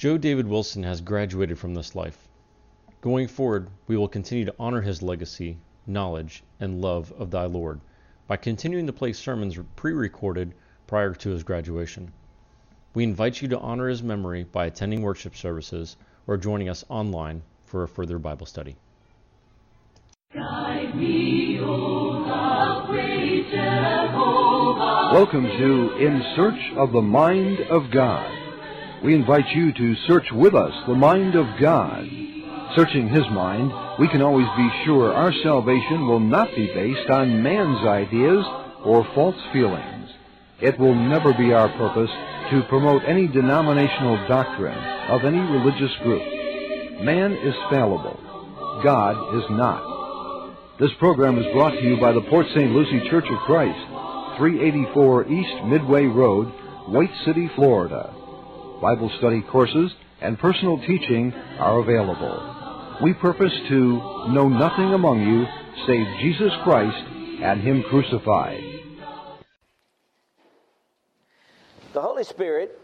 Joe David Wilson has graduated from this life. Going forward, we will continue to honor his legacy, knowledge, and love of thy Lord by continuing to play sermons pre recorded prior to his graduation. We invite you to honor his memory by attending worship services or joining us online for a further Bible study. Welcome to In Search of the Mind of God. We invite you to search with us the mind of God. Searching His mind, we can always be sure our salvation will not be based on man's ideas or false feelings. It will never be our purpose to promote any denominational doctrine of any religious group. Man is fallible. God is not. This program is brought to you by the Port St. Lucie Church of Christ, 384 East Midway Road, White City, Florida. Bible study courses and personal teaching are available we purpose to know nothing among you save Jesus Christ and Him crucified. The Holy Spirit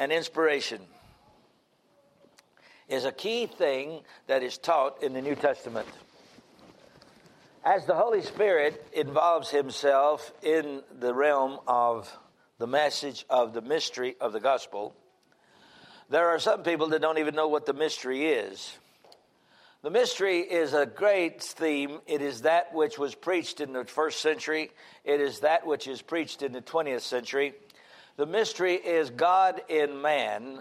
and inspiration is a key thing that is taught in the New Testament. As the Holy Spirit involves himself in the realm of the message of the mystery of the gospel, there are some people that don't even know what the mystery is. The mystery is a great theme. It is that which was preached in the first century, it is that which is preached in the 20th century. The mystery is God in man,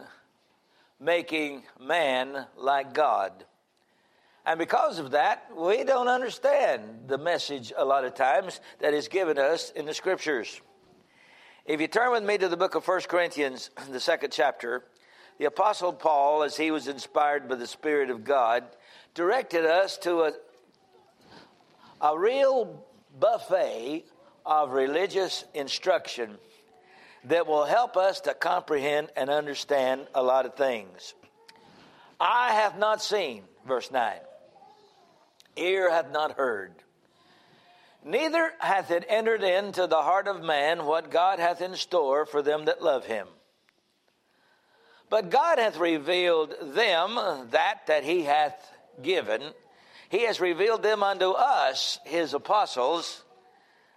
making man like God. And because of that, we don't understand the message a lot of times that is given us in the scriptures. If you turn with me to the book of 1 Corinthians, the second chapter, the Apostle Paul, as he was inspired by the Spirit of God, directed us to a, a real buffet of religious instruction that will help us to comprehend and understand a lot of things. I have not seen, verse 9, ear hath not heard, neither hath it entered into the heart of man what God hath in store for them that love him. But God hath revealed them that that he hath given, he has revealed them unto us, his apostles,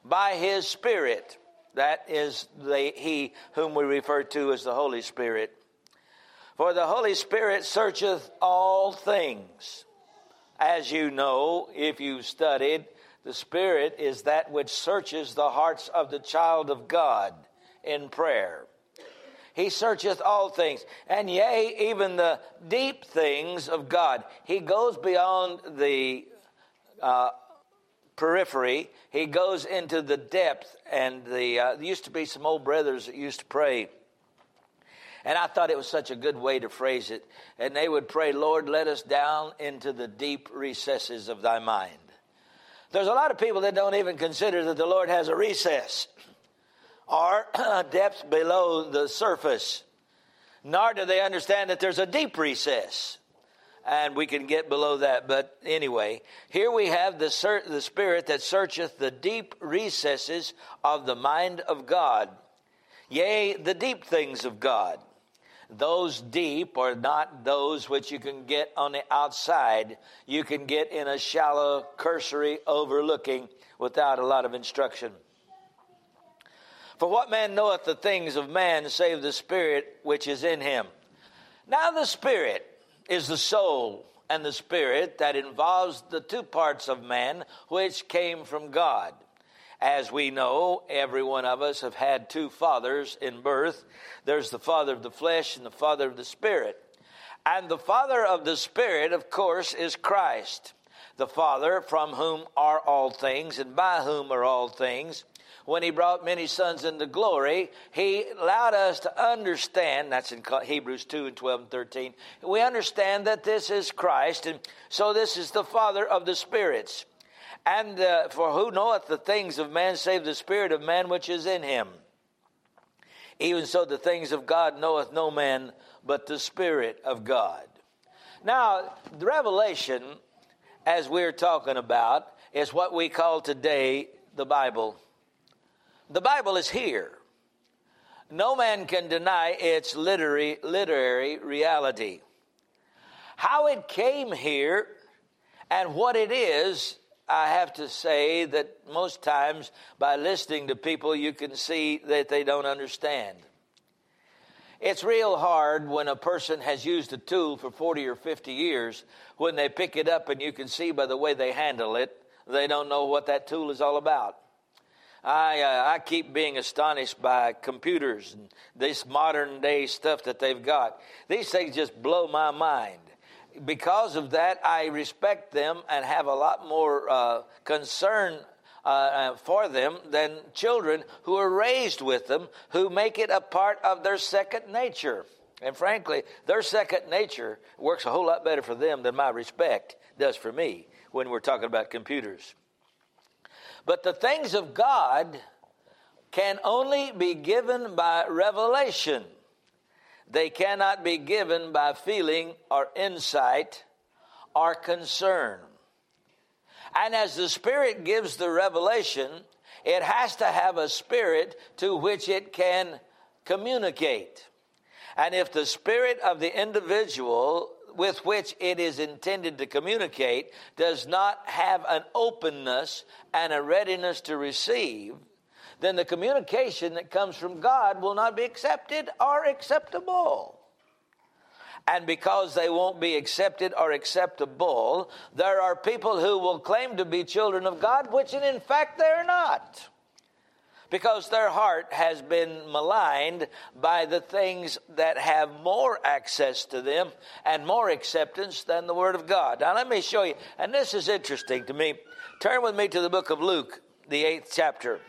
by his Spirit. That is the, he whom we refer to as the Holy Spirit. For the Holy Spirit searcheth all things. As you know, if you've studied, the Spirit is that which searches the hearts of the child of God in prayer. He searcheth all things, and yea, even the deep things of God. He goes beyond the uh, periphery, he goes into the depth. And the, uh, there used to be some old brothers that used to pray. And I thought it was such a good way to phrase it. And they would pray, Lord, let us down into the deep recesses of thy mind. There's a lot of people that don't even consider that the Lord has a recess are depths below the surface, nor do they understand that there's a deep recess. And we can get below that. But anyway, here we have the, the Spirit that searcheth the deep recesses of the mind of God, yea, the deep things of God. Those deep are not those which you can get on the outside. You can get in a shallow, cursory overlooking without a lot of instruction. For what man knoweth the things of man save the Spirit which is in him? Now, the Spirit is the soul and the Spirit that involves the two parts of man which came from God. As we know, every one of us have had two fathers in birth. There's the father of the flesh and the father of the spirit. And the father of the spirit, of course, is Christ, the father from whom are all things and by whom are all things when he brought many sons into glory, he allowed us to understand, that's in Hebrews 2 and 12 and 13, we understand that this is Christ, and so this is the Father of the spirits. And uh, for who knoweth the things of man save the Spirit of man which is in him? Even so, the things of God knoweth no man but the Spirit of God. Now, the revelation, as we're talking about, is what we call today the Bible. The Bible is here. no man can deny its literary, literary reality. How it came here and what it is, I have to say that most times by listening to people, you can see that they don't understand. It's real hard when a person has used a tool for 40 or 50 years, when they pick it up and you can see by the way they handle it, they don't know what that tool is all about. I, uh, I keep being astonished by computers and this modern day stuff that they've got. These things just blow my mind. Because of that, I respect them and have a lot more uh, concern uh, uh, for them than children who are raised with them, who make it a part of their second nature. And frankly, their second nature works a whole lot better for them than my respect does for me when we're talking about computers. But the things of God can only be given by revelation. They cannot be given by feeling or insight or concern. And as the Spirit gives the revelation, it has to have a spirit to which it can communicate. And if the spirit of the individual with which it is intended to communicate does not have an openness and a readiness to receive, then the communication that comes from God will not be accepted or acceptable. And because they won't be accepted or acceptable, there are people who will claim to be children of God, which in fact they're not. Because their heart has been maligned by the things that have more access to them and more acceptance than the Word of God. Now, let me show you, and this is interesting to me. Turn with me to the book of Luke, the eighth chapter.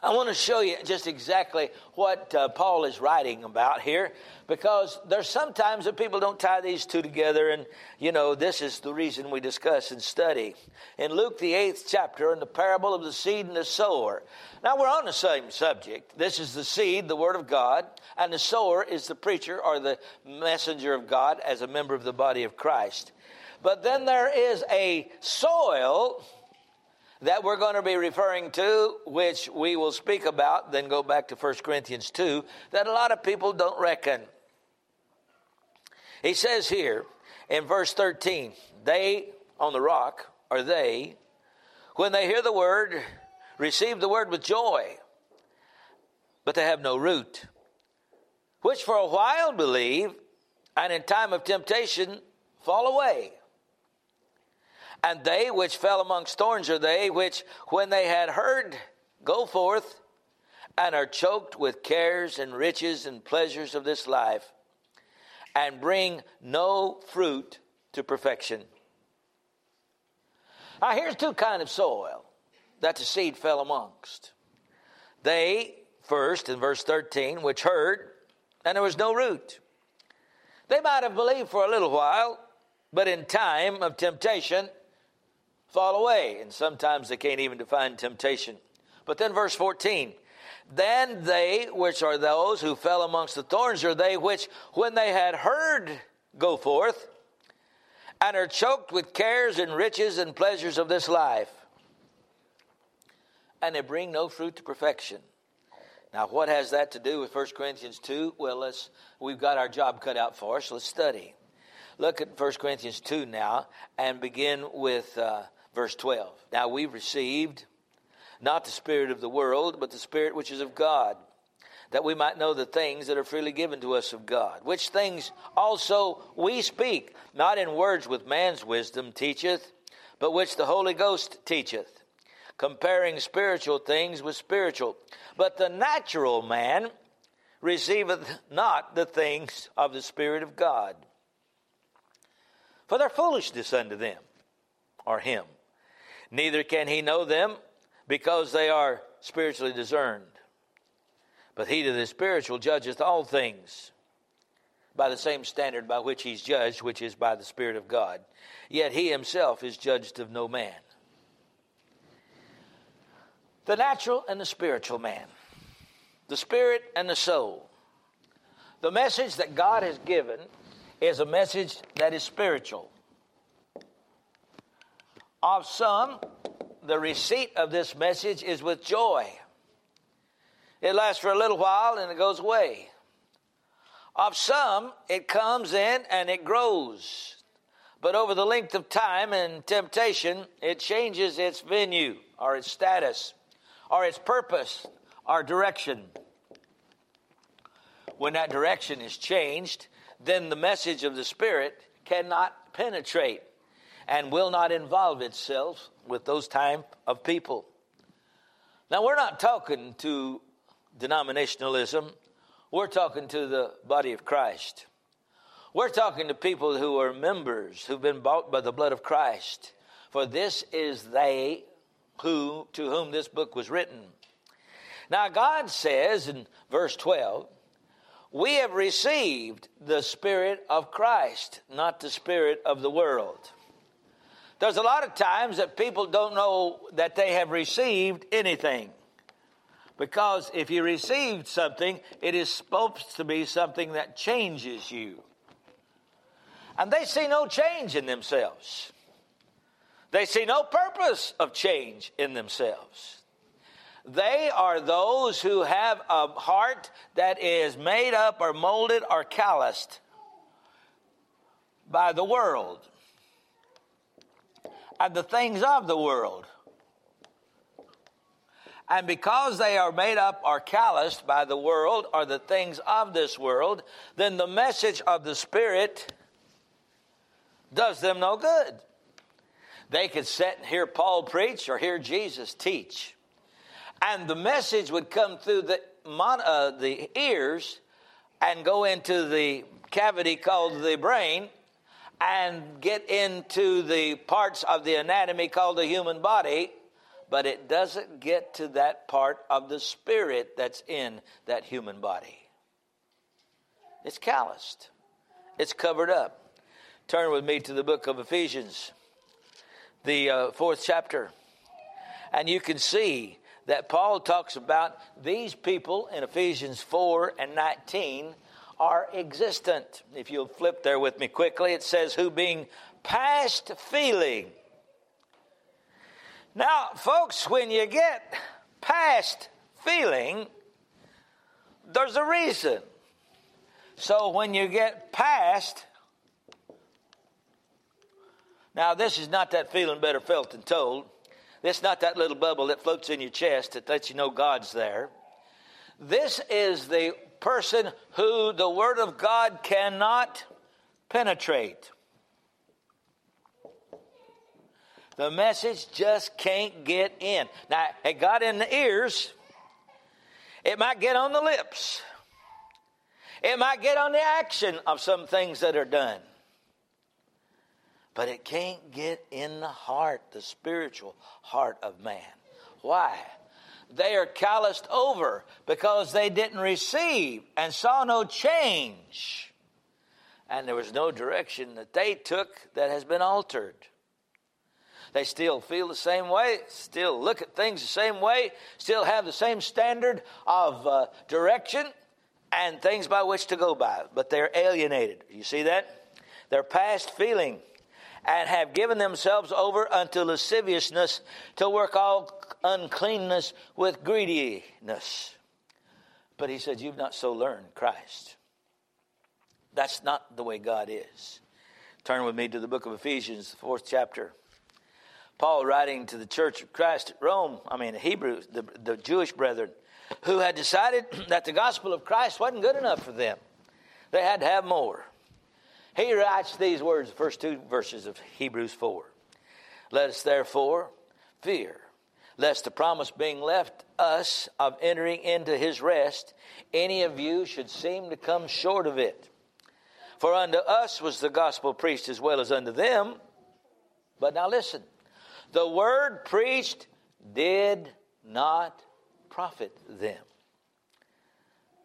I want to show you just exactly what uh, Paul is writing about here because there's sometimes that people don't tie these two together, and you know, this is the reason we discuss and study. In Luke, the eighth chapter, in the parable of the seed and the sower. Now, we're on the same subject. This is the seed, the Word of God, and the sower is the preacher or the messenger of God as a member of the body of Christ. But then there is a soil that we're going to be referring to, which we will speak about, then go back to 1 Corinthians 2, that a lot of people don't reckon. He says here in verse 13, they on the rock are they, when they hear the word, receive the word with joy, but they have no root, which for a while believe, and in time of temptation fall away. And they which fell amongst thorns are they which, when they had heard, go forth and are choked with cares and riches and pleasures of this life, and bring no fruit to perfection. Now, here's two kind of soil that the seed fell amongst. They, first in verse 13, which heard, and there was no root. They might have believed for a little while, but in time of temptation, fall away. And sometimes they can't even define temptation. But then verse 14, then they, which are those who fell amongst the thorns, are they which, when they had heard, go forth, and are choked with cares and riches and pleasures of this life, and they bring no fruit to perfection. Now, what has that to do with 1 Corinthians 2? Well, let's, we've got our job cut out for us. Let's study. Look at 1 Corinthians 2 now and begin with uh, Verse 12 Now we received not the Spirit of the world, but the Spirit which is of God, that we might know the things that are freely given to us of God, which things also we speak, not in words with man's wisdom teacheth, but which the Holy Ghost teacheth, comparing spiritual things with spiritual. But the natural man receiveth not the things of the Spirit of God, for they're foolishness unto them, or him Neither can he know them because they are spiritually discerned. But he that is spiritual judgeth all things by the same standard by which he's judged, which is by the Spirit of God. Yet he himself is judged of no man. The natural and the spiritual man, the spirit and the soul. The message that God has given is a message that is spiritual. Of some, the receipt of this message is with joy. It lasts for a little while and it goes away. Of some, it comes in and it grows. But over the length of time and temptation, it changes its venue or its status or its purpose or direction. When that direction is changed, then the message of the Spirit cannot penetrate and will not involve itself with those type of people. Now, we're not talking to denominationalism, we're talking to the body of Christ. We're talking to people who are members, who've been bought by the blood of Christ. For this is they who to whom this book was written. Now God says in verse 12, we have received the spirit of Christ, not the spirit of the world. There's a lot of times that people don't know that they have received anything. Because if you received something, it is supposed to be something that changes you. And they see no change in themselves. They see no purpose of change in themselves. They are those who have a heart that is made up or molded or calloused by the world and the things of the world. And because they are made up or calloused by the world or the things of this world, then the message of the Spirit does them no good. They could sit and hear Paul preach or hear Jesus teach. And the message would come through the, uh, the ears and go into the cavity called the brain and get into the parts of the anatomy called the human body, but it doesn't get to that part of the spirit that's in that human body. It's calloused, it's covered up. Turn with me to the book of Ephesians, the uh, fourth chapter, and you can see that Paul talks about these people in Ephesians 4 and 19 are existent. If you'll flip there with me quickly, it says, who being past feeling. Now, folks, when you get past feeling, there's a reason. So when you get past, now this is not that feeling better felt than told. This is not that little bubble that floats in your chest that lets you know God's there. This is the person who the Word of God cannot penetrate. The message just can't get in. Now, it got in the ears, it might get on the lips, it might get on the action of some things that are done. But it can't get in the heart, the spiritual heart of man. Why? They are calloused over because they didn't receive and saw no change. And there was no direction that they took that has been altered. They still feel the same way, still look at things the same way, still have the same standard of uh, direction and things by which to go by, but they're alienated. You see that? They're past feeling and have given themselves over unto lasciviousness to work all uncleanness with greediness. But he said, You've not so learned Christ. That's not the way God is. Turn with me to the book of Ephesians, the fourth chapter. Paul writing to the church of Christ at Rome, I mean, Hebrews, the, the Jewish brethren, who had decided that the gospel of Christ wasn't good enough for them. They had to have more. He writes these words, the first two verses of Hebrews 4. Let us therefore fear, lest the promise being left us of entering into his rest, any of you should seem to come short of it. For unto us was the gospel preached as well as unto them. But now listen the word preached did not profit them,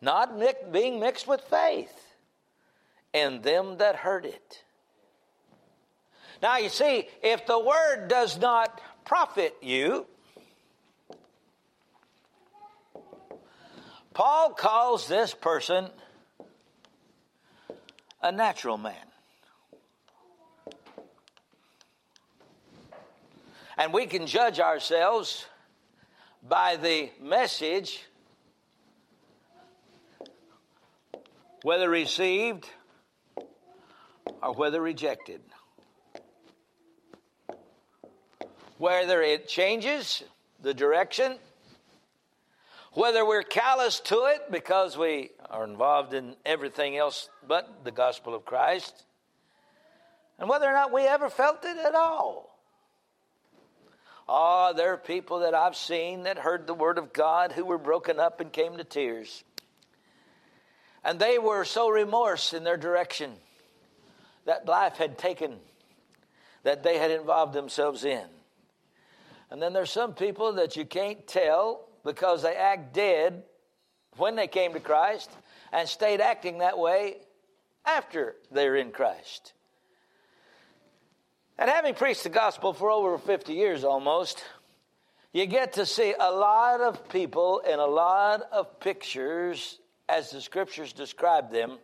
not being mixed with faith and them that heard it. Now, you see, if the word does not profit you, Paul calls this person a natural man. And we can judge ourselves by the message whether received or whether rejected. Whether it changes the direction, whether we're callous to it because we are involved in everything else but the gospel of Christ, and whether or not we ever felt it at all. Ah, oh, there are people that I've seen that heard the word of God who were broken up and came to tears. And they were so remorse in their direction that life had taken, that they had involved themselves in. And then there's some people that you can't tell because they act dead when they came to Christ and stayed acting that way after they're in Christ. And having preached the gospel for over 50 years almost, you get to see a lot of people in a lot of pictures as the scriptures describe them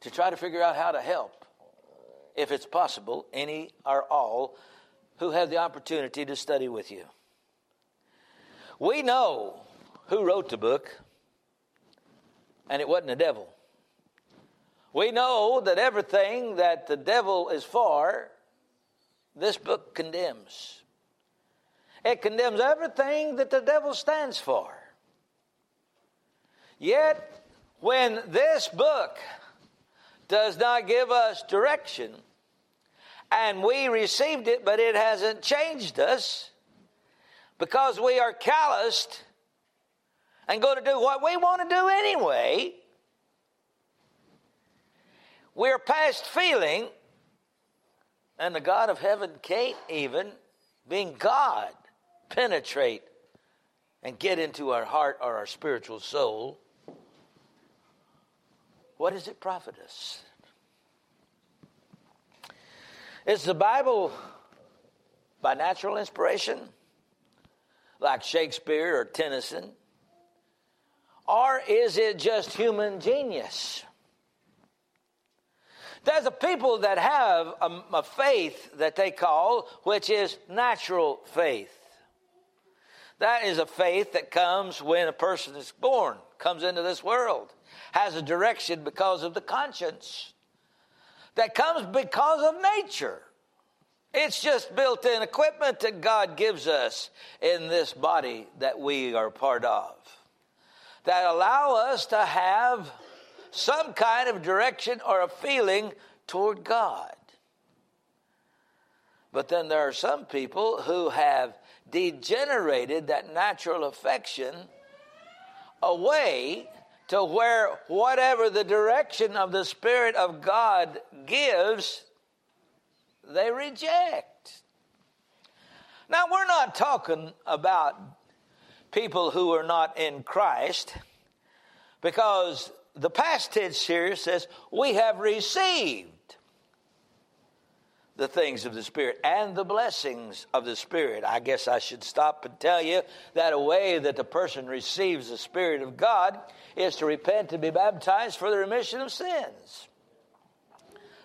to try to figure out how to help, if it's possible, any or all who have the opportunity to study with you. We know who wrote the book, and it wasn't the devil. We know that everything that the devil is for, this book condemns. It condemns everything that the devil stands for. Yet, when this book does not give us direction, and we received it, but it hasn't changed us because we are calloused and go to do what we want to do anyway, we're past feeling, and the God of heaven can't even, being God, penetrate and get into our heart or our spiritual soul. What does it profit us? Is the Bible by natural inspiration, like Shakespeare or Tennyson? Or is it just human genius? There's a people that have a, a, faith that they call, which is natural faith. That is a faith that comes when a person is born, comes into this world, has a direction because of the conscience, that comes because of nature. It's just built in equipment that God gives us in this body that we are part of that allow us to have some kind of direction or a feeling toward God. But then there are some people who have degenerated that natural affection away to where whatever the direction of the Spirit of God gives, they reject. Now, we're not talking about people who are not in Christ because the past tense here says, We have received the things of the Spirit and the blessings of the Spirit. I guess I should stop and tell you that a way that the person receives the Spirit of God is to repent and be baptized for the remission of sins.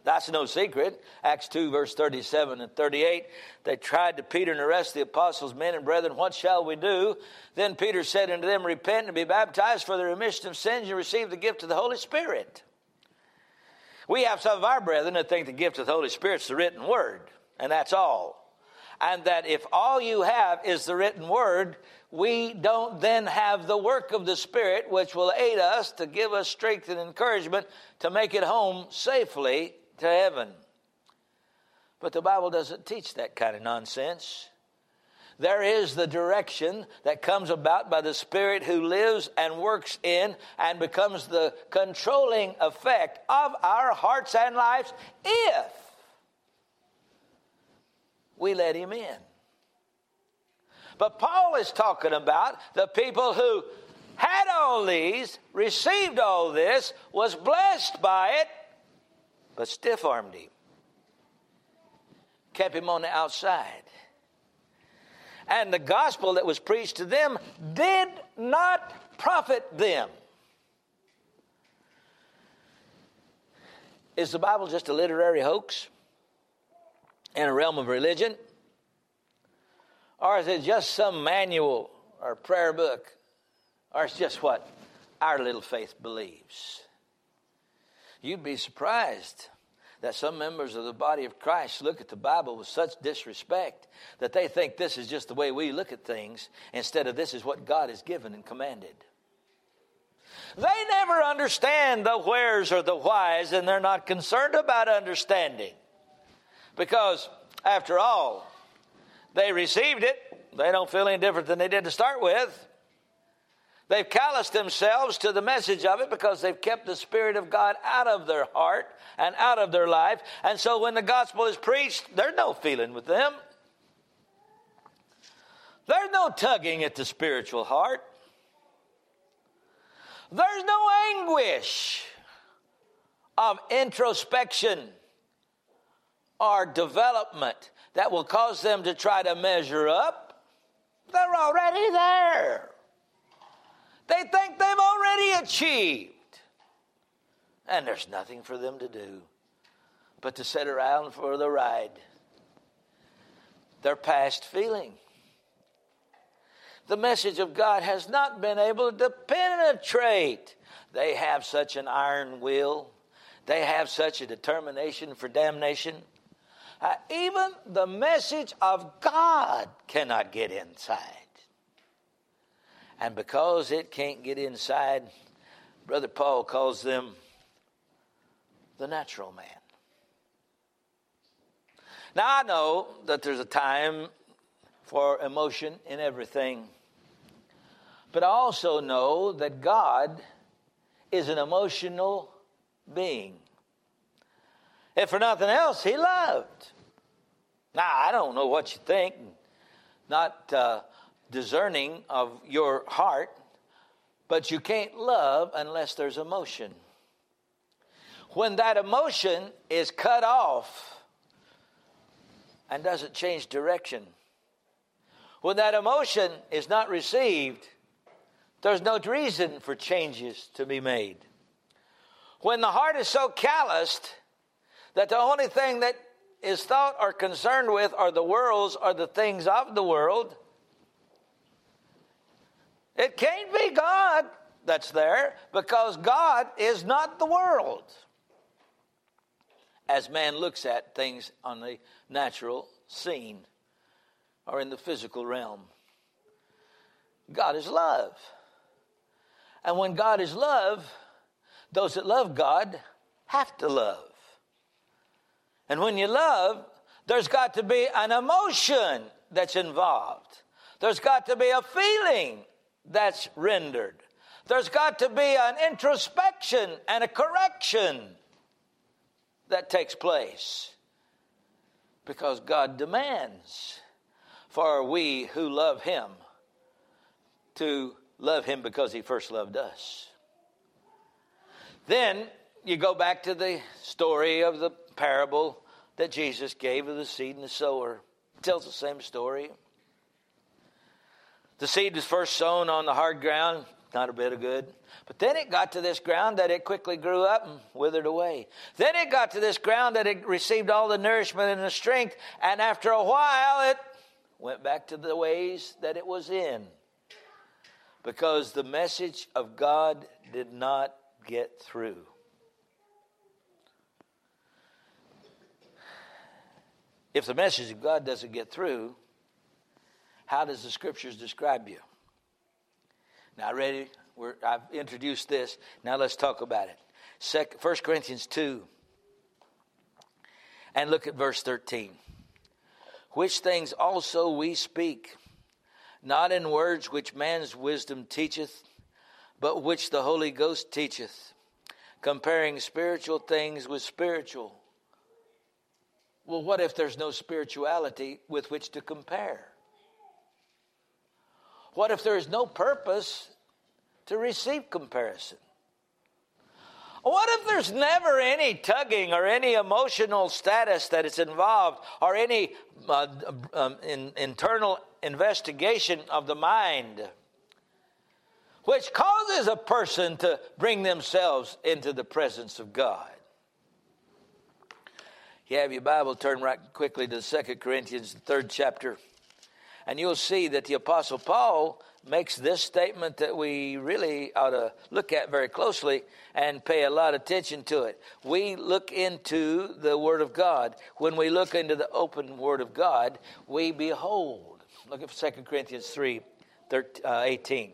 That's no secret. Acts 2, verse 37 and 38. They tried to Peter and the rest of the apostles, men and brethren, what shall we do? Then Peter said unto them, Repent and be baptized for the remission of sins and receive the gift of the Holy Spirit. We have some of our brethren that think the gift of the Holy Spirit is the written word, and that's all. And that if all you have is the written word, we don't then have the work of the Spirit, which will aid us to give us strength and encouragement to make it home safely to heaven. But the Bible doesn't teach that kind of nonsense. There is the direction that comes about by the Spirit who lives and works in and becomes the controlling effect of our hearts and lives if we let Him in. But Paul is talking about the people who had all these, received all this, was blessed by it, but stiff armed him, kept him on the outside. And the gospel that was preached to them did not profit them. Is the Bible just a literary hoax in a realm of religion? Or is it just some manual or prayer book? Or it's just what our little faith believes? You'd be surprised that some members of the body of Christ look at the Bible with such disrespect that they think this is just the way we look at things instead of this is what God has given and commanded. They never understand the wheres or the whys, and they're not concerned about understanding. Because, after all, they received it. They don't feel any different than they did to start with. They've calloused themselves to the message of it because they've kept the Spirit of God out of their heart and out of their life. And so when the gospel is preached, there's no feeling with them. There's no tugging at the spiritual heart. There's no anguish of introspection or development that will cause them to try to measure up. They're already there. They think they've already achieved. And there's nothing for them to do but to sit around for the ride. They're past feeling. The message of God has not been able to penetrate. They have such an iron will, they have such a determination for damnation. Uh, even the message of God cannot get inside. And because it can't get inside, Brother Paul calls them the natural man. Now, I know that there's a time for emotion in everything, but I also know that God is an emotional being. If for nothing else, He loved. Now, I don't know what you think, not uh, discerning of your heart, but you can't love unless there's emotion. When that emotion is cut off and doesn't change direction, when that emotion is not received, there's no reason for changes to be made. When the heart is so calloused that the only thing that is thought or concerned with are the worlds or the things of the world. It can't be God that's there because God is not the world. As man looks at things on the natural scene or in the physical realm, God is love. And when God is love, those that love God have to love. And when you love, there's got to be an emotion that's involved. There's got to be a feeling that's rendered. There's got to be an introspection and a correction that takes place. Because God demands for we who love Him to love Him because He first loved us. Then you go back to the story of the parable that Jesus gave of the seed and the sower. It tells the same story. The seed was first sown on the hard ground, not a bit of good. But then it got to this ground that it quickly grew up and withered away. Then it got to this ground that it received all the nourishment and the strength, and after a while it went back to the ways that it was in. Because the message of God did not get through. If the message of God doesn't get through, how does the scriptures describe you? Now, ready? We're, I've introduced this. Now let's talk about it. Second, 1 Corinthians 2. And look at verse 13. Which things also we speak, not in words which man's wisdom teacheth, but which the Holy Ghost teacheth, comparing spiritual things with spiritual. Well, what if there's no spirituality with which to compare? What if there is no purpose to receive comparison? What if there's never any tugging or any emotional status that is involved or any uh, um, in, internal investigation of the mind, which causes a person to bring themselves into the presence of God? you have your Bible, turn right quickly to 2 Corinthians, the third chapter. And you'll see that the Apostle Paul makes this statement that we really ought to look at very closely and pay a lot of attention to it. We look into the Word of God. When we look into the open Word of God, we behold. Look at 2 Corinthians 3 13, uh, 18.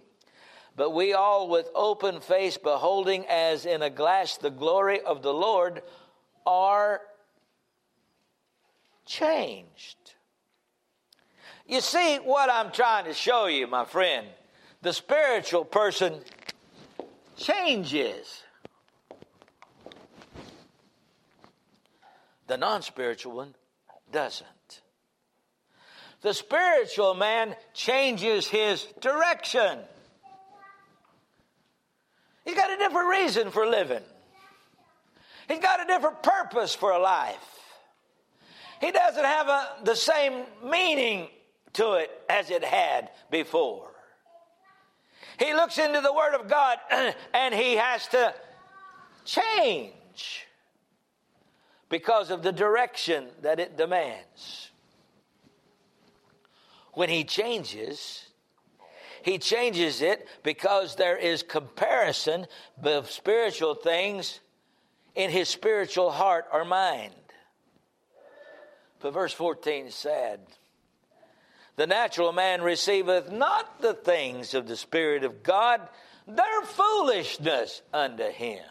But we all, with open face, beholding as in a glass the glory of the Lord, are changed. You see what I'm trying to show you, my friend. The spiritual person changes. The non spiritual one doesn't. The spiritual man changes his direction. He's got a different reason for living. He's got a different purpose for a life. He doesn't have a, the same meaning to it as it had before. He looks into the Word of God and he has to change because of the direction that it demands. When he changes, he changes it because there is comparison of spiritual things in his spiritual heart or mind. But verse 14 is sad. The natural man receiveth not the things of the Spirit of God, they're foolishness unto him.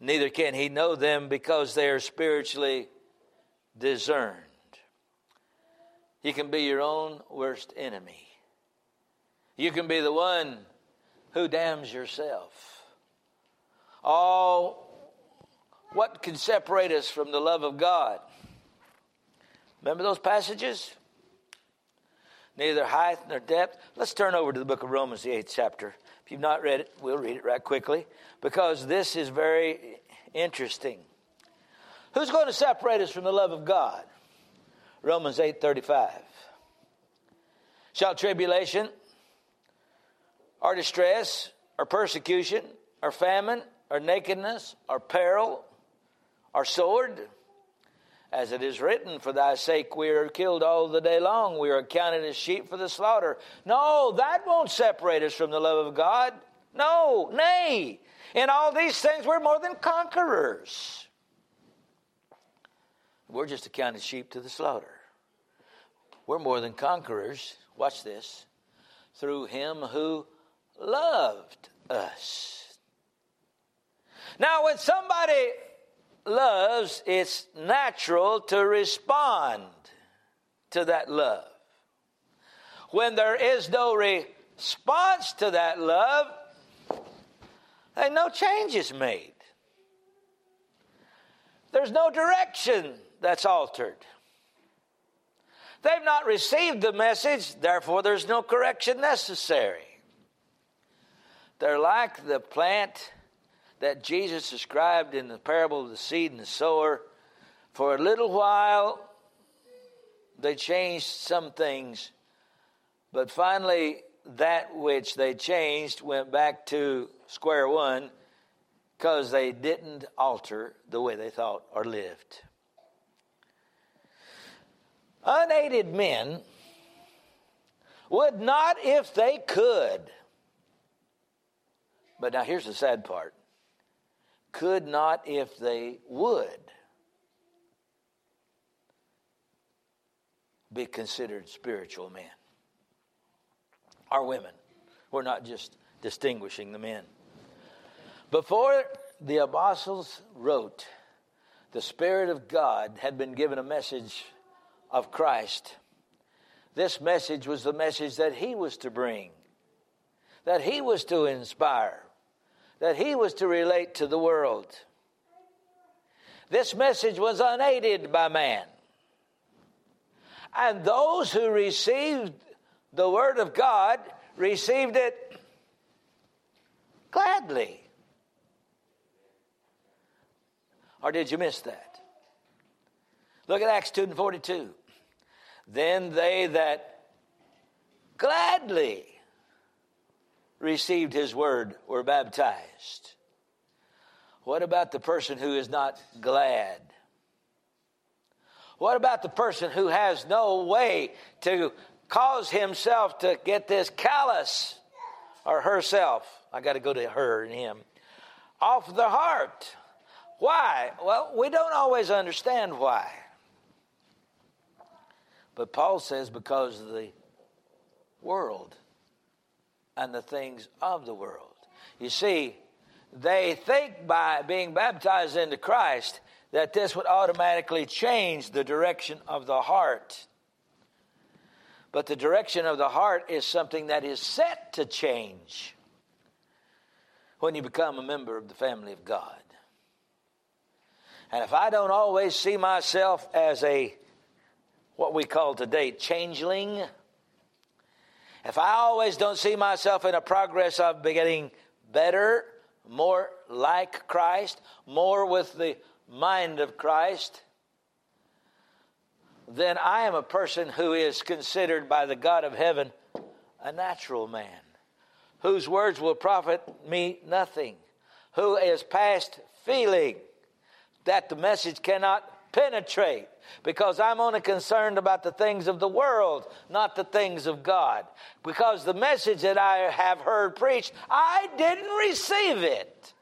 Neither can he know them because they are spiritually discerned. You can be your own worst enemy. You can be the one who damns yourself. All what can separate us from the love of God? Remember those passages? Neither height nor depth. Let's turn over to the book of Romans, the eighth chapter. If you've not read it, we'll read it right quickly because this is very interesting. Who's going to separate us from the love of God? Romans 8:35. Shall tribulation or distress or persecution or famine or nakedness or peril or sword as it is written, For thy sake we are killed all the day long. We are accounted as sheep for the slaughter. No, that won't separate us from the love of God. No, nay. In all these things, we're more than conquerors. We're just accounted sheep to the slaughter. We're more than conquerors. Watch this. Through him who loved us. Now, when somebody loves, it's natural to respond to that love. When there is no response to that love, then no change is made. There's no direction that's altered. They've not received the message, therefore, there's no correction necessary. They're like the plant that Jesus described in the parable of the seed and the sower. For a little while, they changed some things, but finally, that which they changed went back to square one because they didn't alter the way they thought or lived. Unaided men would not if they could. But now here's the sad part could not if they would be considered spiritual men or women. We're not just distinguishing the men. Before the apostles wrote, the Spirit of God had been given a message of Christ. This message was the message that he was to bring, that he was to inspire that he was to relate to the world. This message was unaided by man. And those who received the Word of God received it gladly. Or did you miss that? Look at Acts 2 and 42. Then they that gladly received his word were baptized. What about the person who is not glad? What about the person who has no way to cause himself to get this callous or herself? I got to go to her and him off the heart. Why? Well, we don't always understand why. But Paul says because of the world and the things of the world. You see, they think by being baptized into Christ that this would automatically change the direction of the heart. But the direction of the heart is something that is set to change when you become a member of the family of God. And if I don't always see myself as a, what we call today, changeling, if I always don't see myself in a progress of getting better, more like Christ, more with the mind of Christ, then I am a person who is considered by the God of heaven a natural man, whose words will profit me nothing, who is past feeling that the message cannot penetrate because I'm only concerned about the things of the world, not the things of God. Because the message that I have heard preached, I didn't receive it.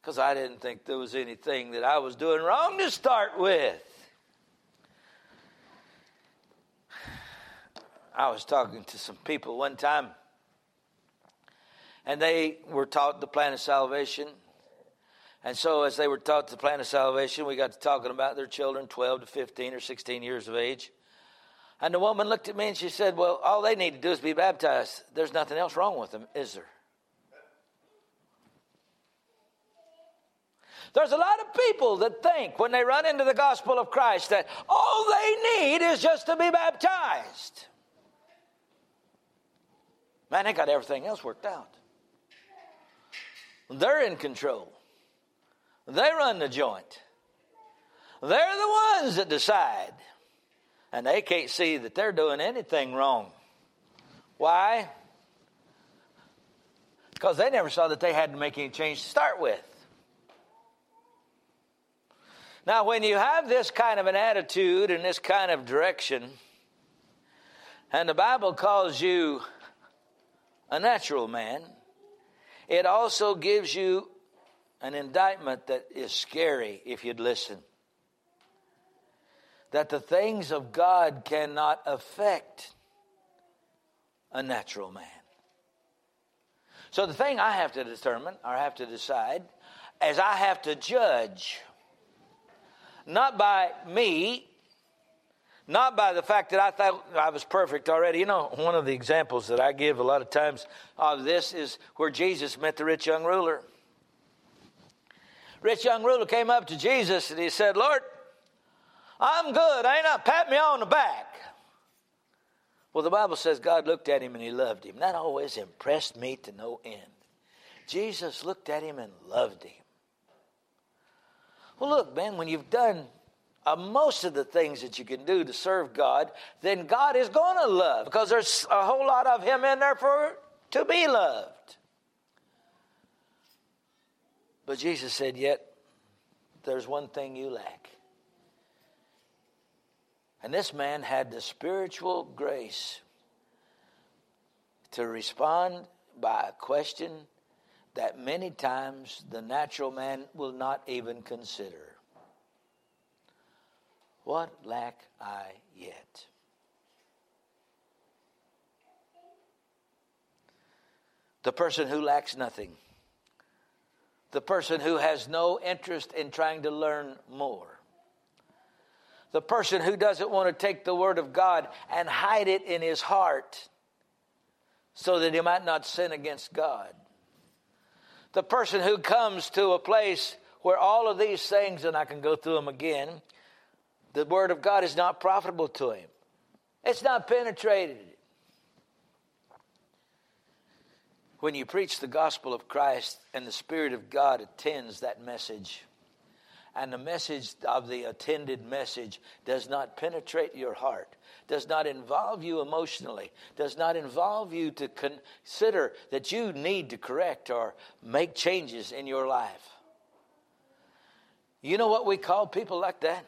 Because I didn't think there was anything that I was doing wrong to start with. I was talking to some people one time, and they were taught the plan of salvation and so, as they were taught the plan of salvation, we got to talking about their children, 12 to 15 or 16 years of age. And the woman looked at me and she said, Well, all they need to do is be baptized. There's nothing else wrong with them, is there? There's a lot of people that think when they run into the gospel of Christ that all they need is just to be baptized. Man, they got everything else worked out. They're in control. They run the joint. They're the ones that decide. And they can't see that they're doing anything wrong. Why? Because they never saw that they had to make any change to start with. Now, when you have this kind of an attitude and this kind of direction, and the Bible calls you a natural man, it also gives you an indictment that is scary if you'd listen. That the things of God cannot affect a natural man. So the thing I have to determine or have to decide is I have to judge not by me, not by the fact that I thought I was perfect already. You know, one of the examples that I give a lot of times of this is where Jesus met the rich young ruler rich young ruler came up to Jesus and he said, Lord, I'm good. Ain't I? Pat me on the back. Well, the Bible says God looked at him and he loved him. That always impressed me to no end. Jesus looked at him and loved him. Well, look, man, when you've done uh, most of the things that you can do to serve God, then God is going to love because there's a whole lot of Him in there for to be loved. But Jesus said, Yet there's one thing you lack. And this man had the spiritual grace to respond by a question that many times the natural man will not even consider. What lack I yet? The person who lacks nothing the person who has no interest in trying to learn more. The person who doesn't want to take the Word of God and hide it in his heart so that he might not sin against God. The person who comes to a place where all of these things, and I can go through them again, the Word of God is not profitable to him. It's not penetrated. When you preach the gospel of Christ and the Spirit of God attends that message, and the message of the attended message does not penetrate your heart, does not involve you emotionally, does not involve you to consider that you need to correct or make changes in your life, You know what we call people like that?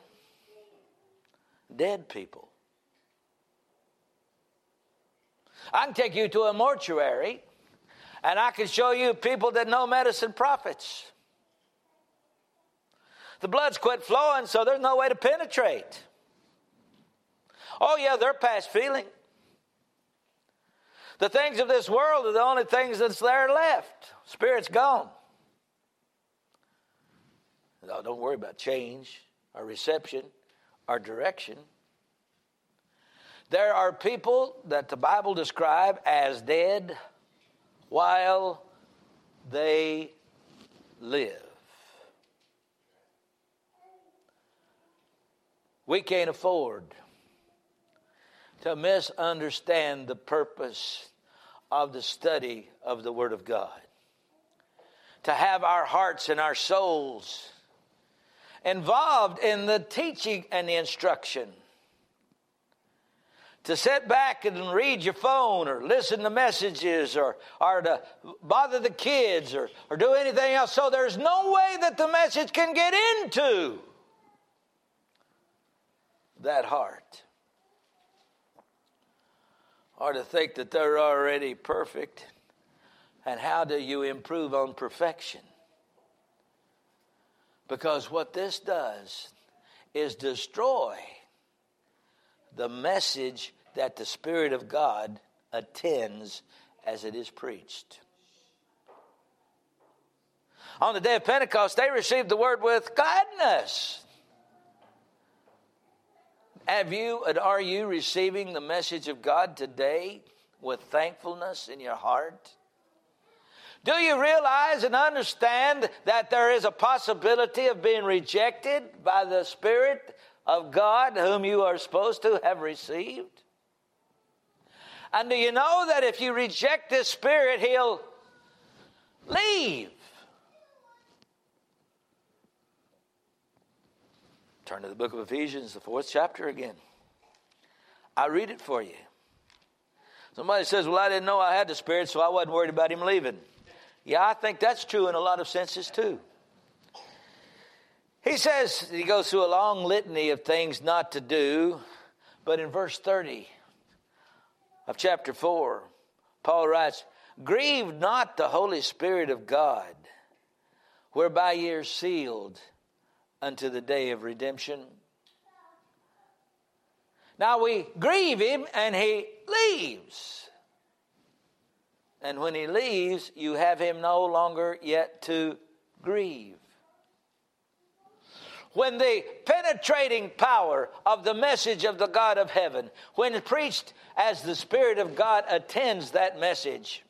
Dead people. I can take you to a mortuary and I can show you people that no medicine profits. The blood's quit flowing, so there's no way to penetrate. Oh, yeah, they're past feeling. The things of this world are the only things that's there left. Spirit's gone. No, don't worry about change or reception or direction. There are people that the Bible describe as dead while they live. We can't afford to misunderstand the purpose of the study of the Word of God. To have our hearts and our souls involved in the teaching and the instruction. To sit back and read your phone or listen to messages or, or to bother the kids or, or do anything else. So there's no way that the message can get into that heart. Or to think that they're already perfect. And how do you improve on perfection? Because what this does is destroy the message that the Spirit of God attends as it is preached. On the day of Pentecost, they received the word with gladness. Have you and are you receiving the message of God today with thankfulness in your heart? Do you realize and understand that there is a possibility of being rejected by the Spirit of God whom you are supposed to have received? And do you know that if you reject this Spirit, He'll leave? Turn to the book of Ephesians, the fourth chapter again. I read it for you. Somebody says, Well, I didn't know I had the Spirit, so I wasn't worried about him leaving. Yeah, I think that's true in a lot of senses too. He says, he goes through a long litany of things not to do, but in verse 30 of chapter 4, Paul writes, Grieve not the Holy Spirit of God, whereby ye are sealed unto the day of redemption. Now we grieve him and he leaves. And when he leaves, you have him no longer yet to grieve. When the penetrating power of the message of the God of heaven, when preached as the Spirit of God attends that message,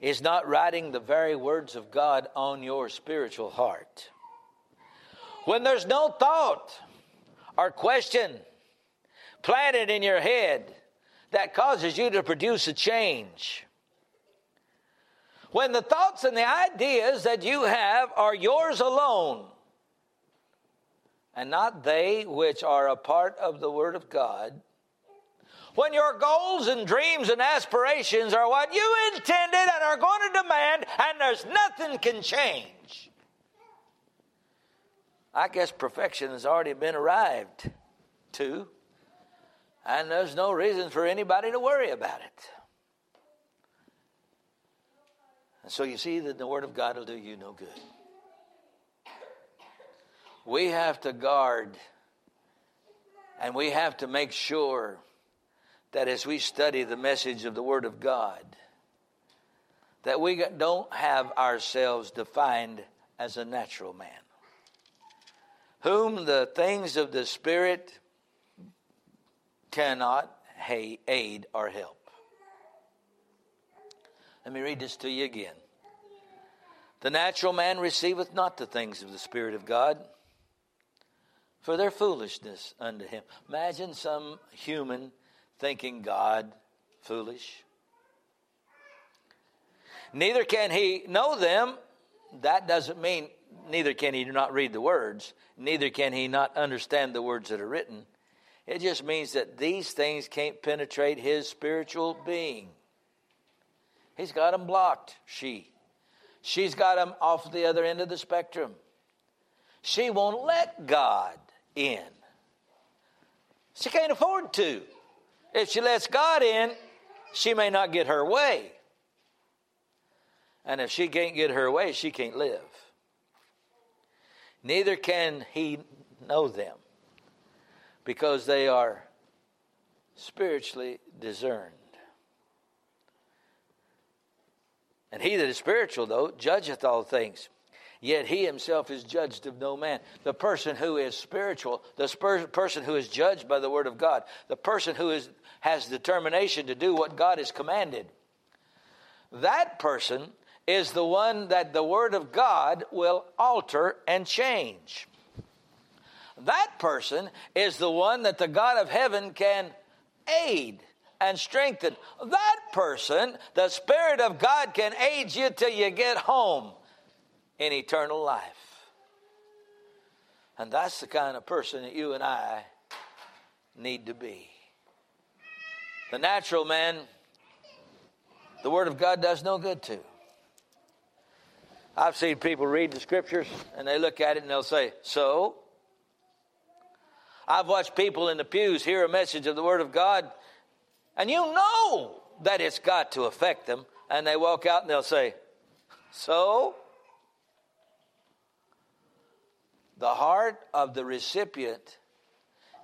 is not writing the very words of God on your spiritual heart. When there's no thought or question planted in your head that causes you to produce a change. When the thoughts and the ideas that you have are yours alone and not they which are a part of the Word of God, when your goals and dreams and aspirations are what you intended and are going to demand, and there's nothing can change. I guess perfection has already been arrived to, and there's no reason for anybody to worry about it. And so you see that the Word of God will do you no good. We have to guard and we have to make sure that as we study the message of the Word of God, that we don't have ourselves defined as a natural man, whom the things of the Spirit cannot aid or help. Let me read this to you again. The natural man receiveth not the things of the Spirit of God, for their foolishness unto him. Imagine some human thinking God foolish. Neither can he know them. That doesn't mean neither can he not read the words, neither can he not understand the words that are written. It just means that these things can't penetrate his spiritual being. He's got them blocked, she. She's got them off the other end of the spectrum. she won't let God in. She can't afford to. If she lets God in, she may not get her way. And if she can't get her way, she can't live. Neither can he know them because they are spiritually discerned. And he that is spiritual, though, judgeth all things. Yet he himself is judged of no man. The person who is spiritual, the person who is judged by the word of God, the person who is, has determination to do what God has commanded, that person is the one that the word of God will alter and change. That person is the one that the God of heaven can aid and strengthen. That person, the Spirit of God can aid you till you get home in eternal life. And that's the kind of person that you and I need to be. The natural man, the Word of God does no good to. I've seen people read the scriptures and they look at it and they'll say, So? I've watched people in the pews hear a message of the Word of God and you know that it's got to affect them, and they walk out and they'll say, So? The heart of the recipient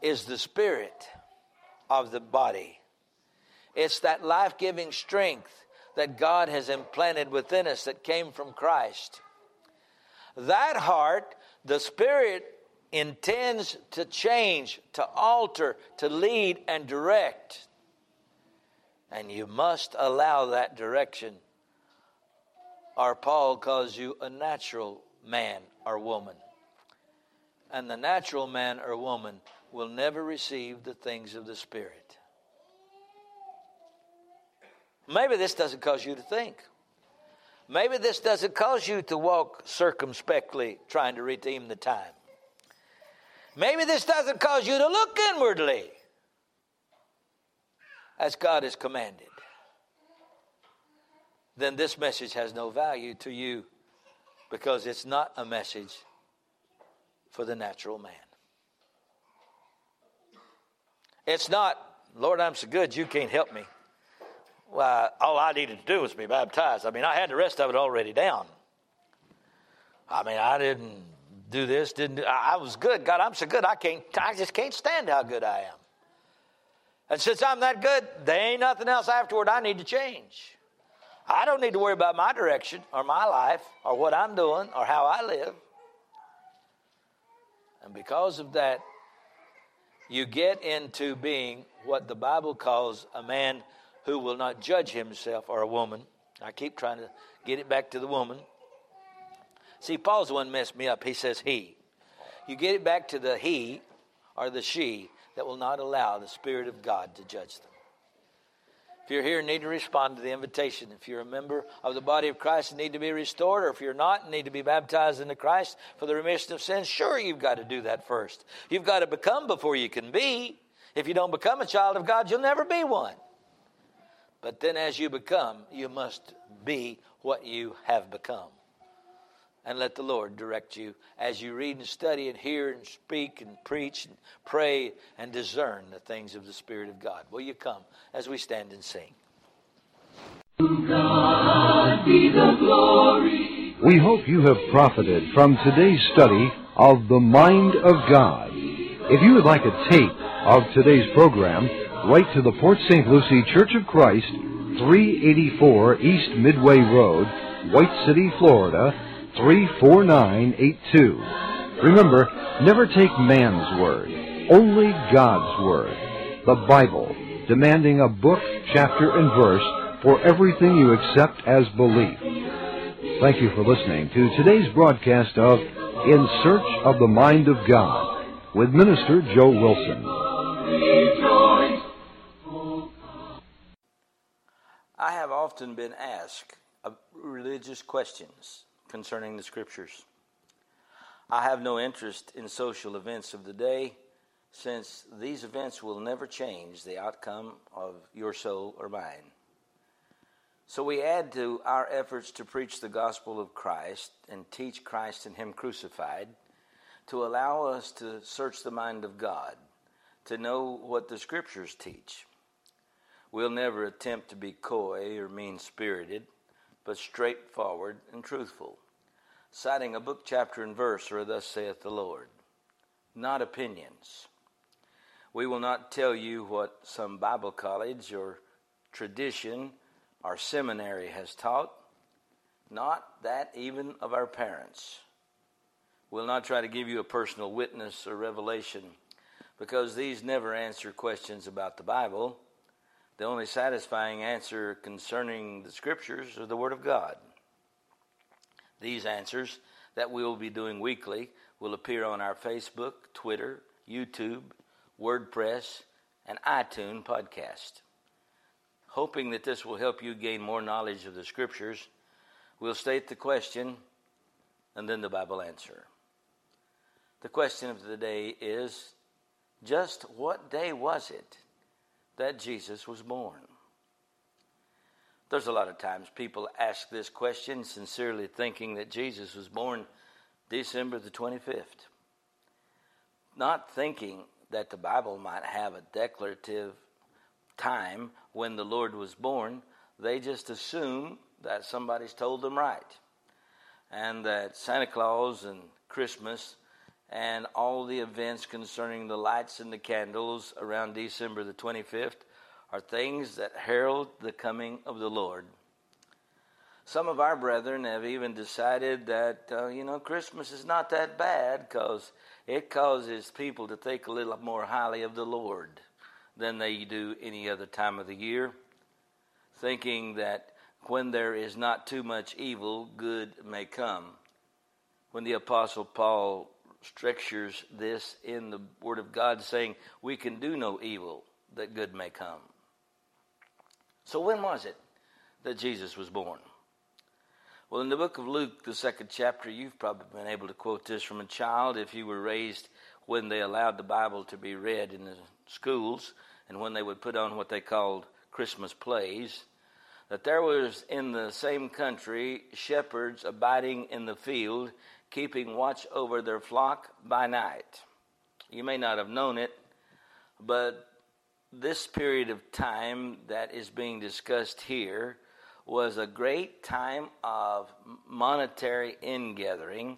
is the spirit of the body. It's that life giving strength that God has implanted within us that came from Christ. That heart, the Spirit intends to change, to alter, to lead and direct. And you must allow that direction, or Paul calls you a natural man or woman. And the natural man or woman will never receive the things of the Spirit. Maybe this doesn't cause you to think. Maybe this doesn't cause you to walk circumspectly trying to redeem the time. Maybe this doesn't cause you to look inwardly as God has commanded. Then this message has no value to you because it's not a message for the natural man. It's not, Lord, I'm so good, you can't help me well, all I needed to do was be baptized. I mean, I had the rest of it already down. I mean, I didn't do this, didn't do, I was good. God, I'm so good. I can't. I just can't stand how good I am. And since I'm that good, there ain't nothing else afterward I need to change. I don't need to worry about my direction or my life or what I'm doing or how I live. And because of that, you get into being what the Bible calls a man who will not judge himself, or a woman. I keep trying to get it back to the woman. See, Paul's the one messed me up. He says he. You get it back to the he or the she that will not allow the Spirit of God to judge them. If you're here and need to respond to the invitation, if you're a member of the body of Christ and need to be restored, or if you're not and need to be baptized into Christ for the remission of sins, sure, you've got to do that first. You've got to become before you can be. If you don't become a child of God, you'll never be one. But then as you become, you must be what you have become. And let the Lord direct you as you read and study and hear and speak and preach and pray and discern the things of the Spirit of God. Will you come as we stand and sing? We hope you have profited from today's study of the Mind of God. If you would like a tape of today's program, write to the Port St. Lucie Church of Christ, 384 East Midway Road, White City, Florida, 34982. Remember, never take man's word, only God's word, the Bible, demanding a book, chapter, and verse for everything you accept as belief. Thank you for listening to today's broadcast of In Search of the Mind of God with Minister Joe Wilson. I have often been asked uh, religious questions concerning the scriptures. I have no interest in social events of the day since these events will never change the outcome of your soul or mine. So we add to our efforts to preach the gospel of Christ and teach Christ and Him crucified to allow us to search the mind of God, to know what the Scriptures teach. We'll never attempt to be coy or mean spirited, but straightforward and truthful, citing a book, chapter, and verse, or thus saith the Lord, not opinions. We will not tell you what some Bible college or tradition or seminary has taught, not that even of our parents. We'll not try to give you a personal witness or revelation because these never answer questions about the Bible. The only satisfying answer concerning the Scriptures are the Word of God. These answers that we will be doing weekly will appear on our Facebook, Twitter, YouTube, WordPress, and iTunes podcast. Hoping that this will help you gain more knowledge of the Scriptures, we'll state the question and then the Bible answer. The question of the day is just what day was it that Jesus was born? There's a lot of times people ask this question sincerely thinking that Jesus was born December the 25th, not thinking that the Bible might have a declarative time when the Lord was born. They just assume that somebody's told them right, and that Santa Claus and Christmas and all the events concerning the lights and the candles around December the 25th are things that herald the coming of the Lord. Some of our brethren have even decided that, uh, you know, Christmas is not that bad because it causes people to think a little more highly of the Lord than they do any other time of the year, thinking that when there is not too much evil, good may come. When the Apostle Paul structures this in the Word of God, saying, We can do no evil, that good may come. So, when was it that Jesus was born? Well, in the book of Luke, the second chapter, you've probably been able to quote this from a child if you were raised when they allowed the Bible to be read in the schools and when they would put on what they called Christmas plays. That there was in the same country shepherds abiding in the field keeping watch over their flock by night. You may not have known it, but this period of time that is being discussed here was a great time of monetary ingathering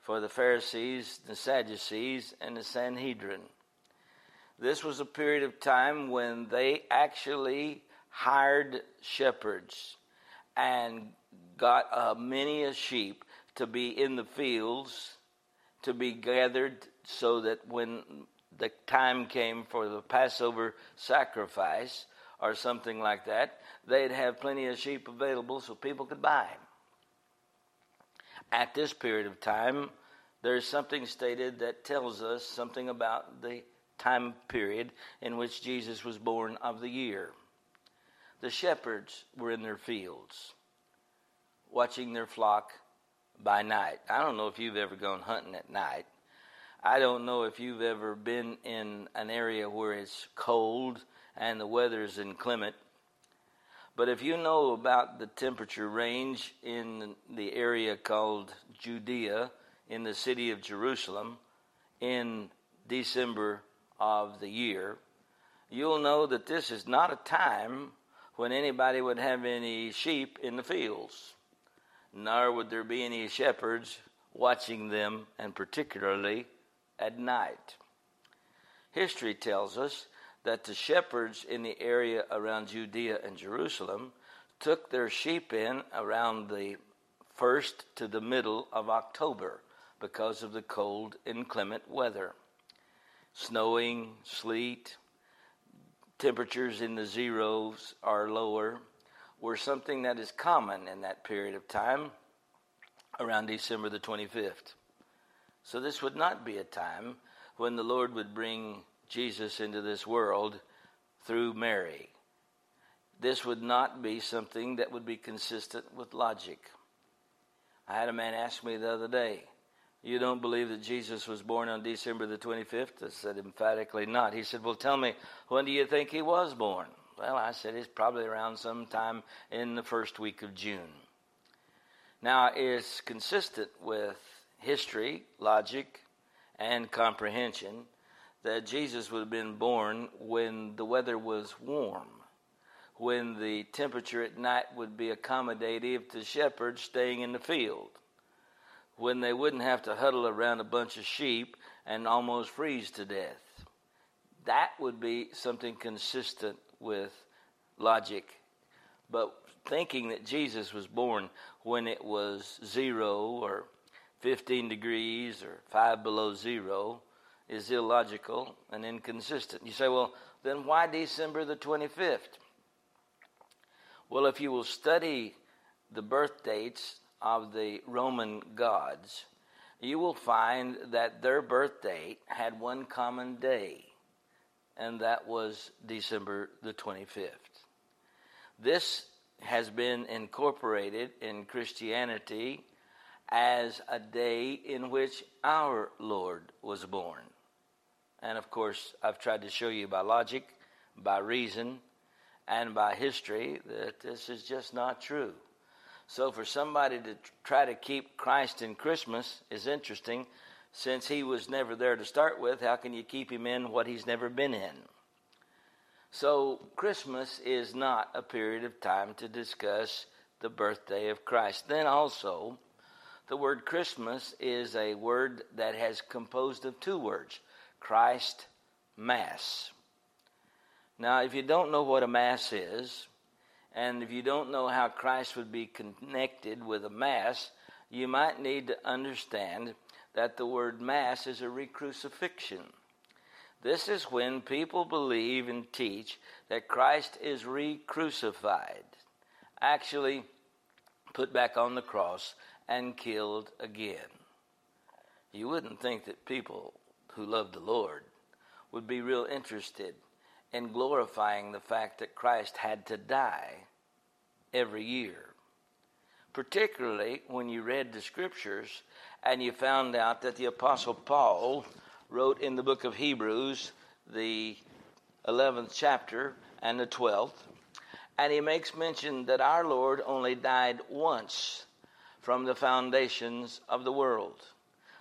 for the Pharisees, the Sadducees, and the Sanhedrin. This was a period of time when they actually hired shepherds and got uh, many a sheep to be in the fields, to be gathered so that when the time came for the Passover sacrifice or something like that, they'd have plenty of sheep available so people could buy. At this period of time, there's something stated that tells us something about the time period in which Jesus was born of the year. The shepherds were in their fields, watching their flock by night. I don't know if you've ever gone hunting at night. I don't know if you've ever been in an area where it's cold and the weather is inclement. But if you know about the temperature range in the area called Judea in the city of Jerusalem in December of the year, you'll know that this is not a time when anybody would have any sheep in the fields nor would there be any shepherds watching them, and particularly at night. History tells us that the shepherds in the area around Judea and Jerusalem took their sheep in around the first to the middle of October because of the cold, inclement weather. Snowing, sleet, temperatures in the zeros are lower were something that is common in that period of time around December the 25th. So this would not be a time when the Lord would bring Jesus into this world through Mary. This would not be something that would be consistent with logic. I had a man ask me the other day, You don't believe that Jesus was born on December the 25th? I said, Emphatically not. He said, Well, tell me, when do you think he was born? Well, I said it's probably around sometime in the first week of June. Now, it's consistent with history, logic, and comprehension that Jesus would have been born when the weather was warm, when the temperature at night would be accommodative to shepherds staying in the field, when they wouldn't have to huddle around a bunch of sheep and almost freeze to death. That would be something consistent with logic. But thinking that Jesus was born when it was zero or 15 degrees or five below zero is illogical and inconsistent. You say, well, then why December the 25th? Well, if you will study the birth dates of the Roman gods, you will find that their birth date had one common day, and that was December the 25th. This has been incorporated in Christianity as a day in which our Lord was born. And of course, I've tried to show you by logic, by reason, and by history that this is just not true. So, for somebody to try to keep Christ in Christmas is interesting. Since he was never there to start with, how can you keep him in what he's never been in? So, Christmas is not a period of time to discuss the birthday of Christ. Then, also, the word Christmas is a word that has composed of two words Christ Mass. Now, if you don't know what a Mass is, and if you don't know how Christ would be connected with a Mass, you might need to understand that the word Mass is a recrucifixion. This is when people believe and teach that Christ is re-crucified, actually put back on the cross and killed again. You wouldn't think that people who love the Lord would be real interested in glorifying the fact that Christ had to die every year. Particularly when you read the scriptures and you found out that the Apostle Paul wrote in the book of Hebrews, the 11th chapter and the 12th, and he makes mention that our Lord only died once from the foundations of the world.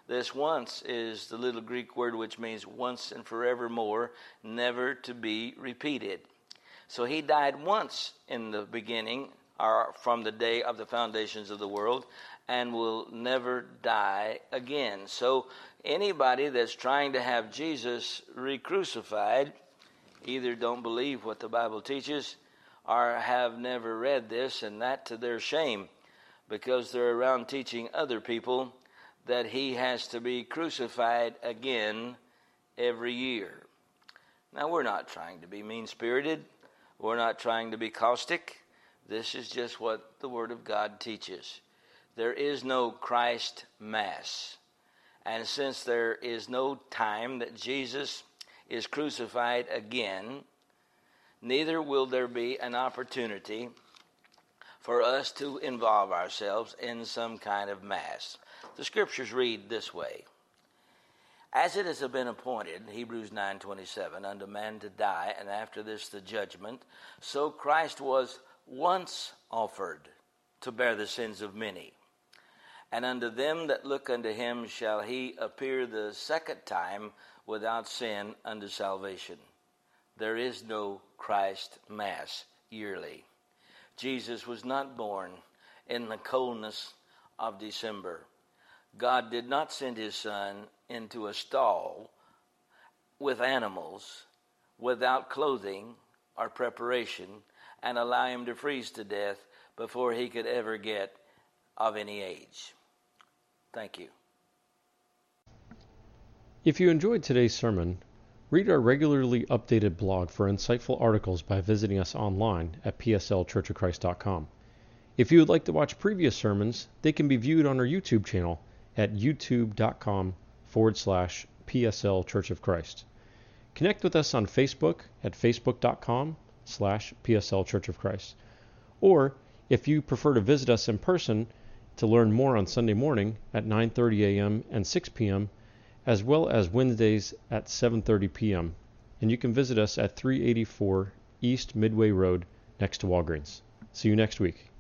This once is the little Greek word which means once and forevermore, never to be repeated. So he died once in the beginning, or from the day of the foundations of the world, and will never die again. So anybody that's trying to have Jesus re crucified either don't believe what the Bible teaches or have never read this, and that to their shame, because they're around teaching other people that he has to be crucified again every year. Now, we're not trying to be mean spirited, we're not trying to be caustic. This is just what the Word of God teaches. There is no Christ Mass. And since there is no time that Jesus is crucified again, neither will there be an opportunity for us to involve ourselves in some kind of Mass. The scriptures read this way As it has been appointed, Hebrews 9:27, unto man to die, and after this the judgment, so Christ was once offered to bear the sins of many. And unto them that look unto him shall he appear the second time without sin unto salvation. There is no Christ Mass yearly. Jesus was not born in the coldness of December. God did not send his son into a stall with animals without clothing or preparation and allow him to freeze to death before he could ever get of any age. Thank you. If you enjoyed today's sermon, read our regularly updated blog for insightful articles by visiting us online at pslchurchofchrist.com. If you would like to watch previous sermons, they can be viewed on our YouTube channel at youtube.com forward slash PSL Church of Christ. Connect with us on Facebook at facebook.com slash PSL Church of Christ. Or if you prefer to visit us in person to learn more on Sunday morning at 9:30 a.m. and 6 p.m. as well as Wednesdays at 7:30 p.m. And you can visit us at 384 East Midway Road next to Walgreens. See you next week.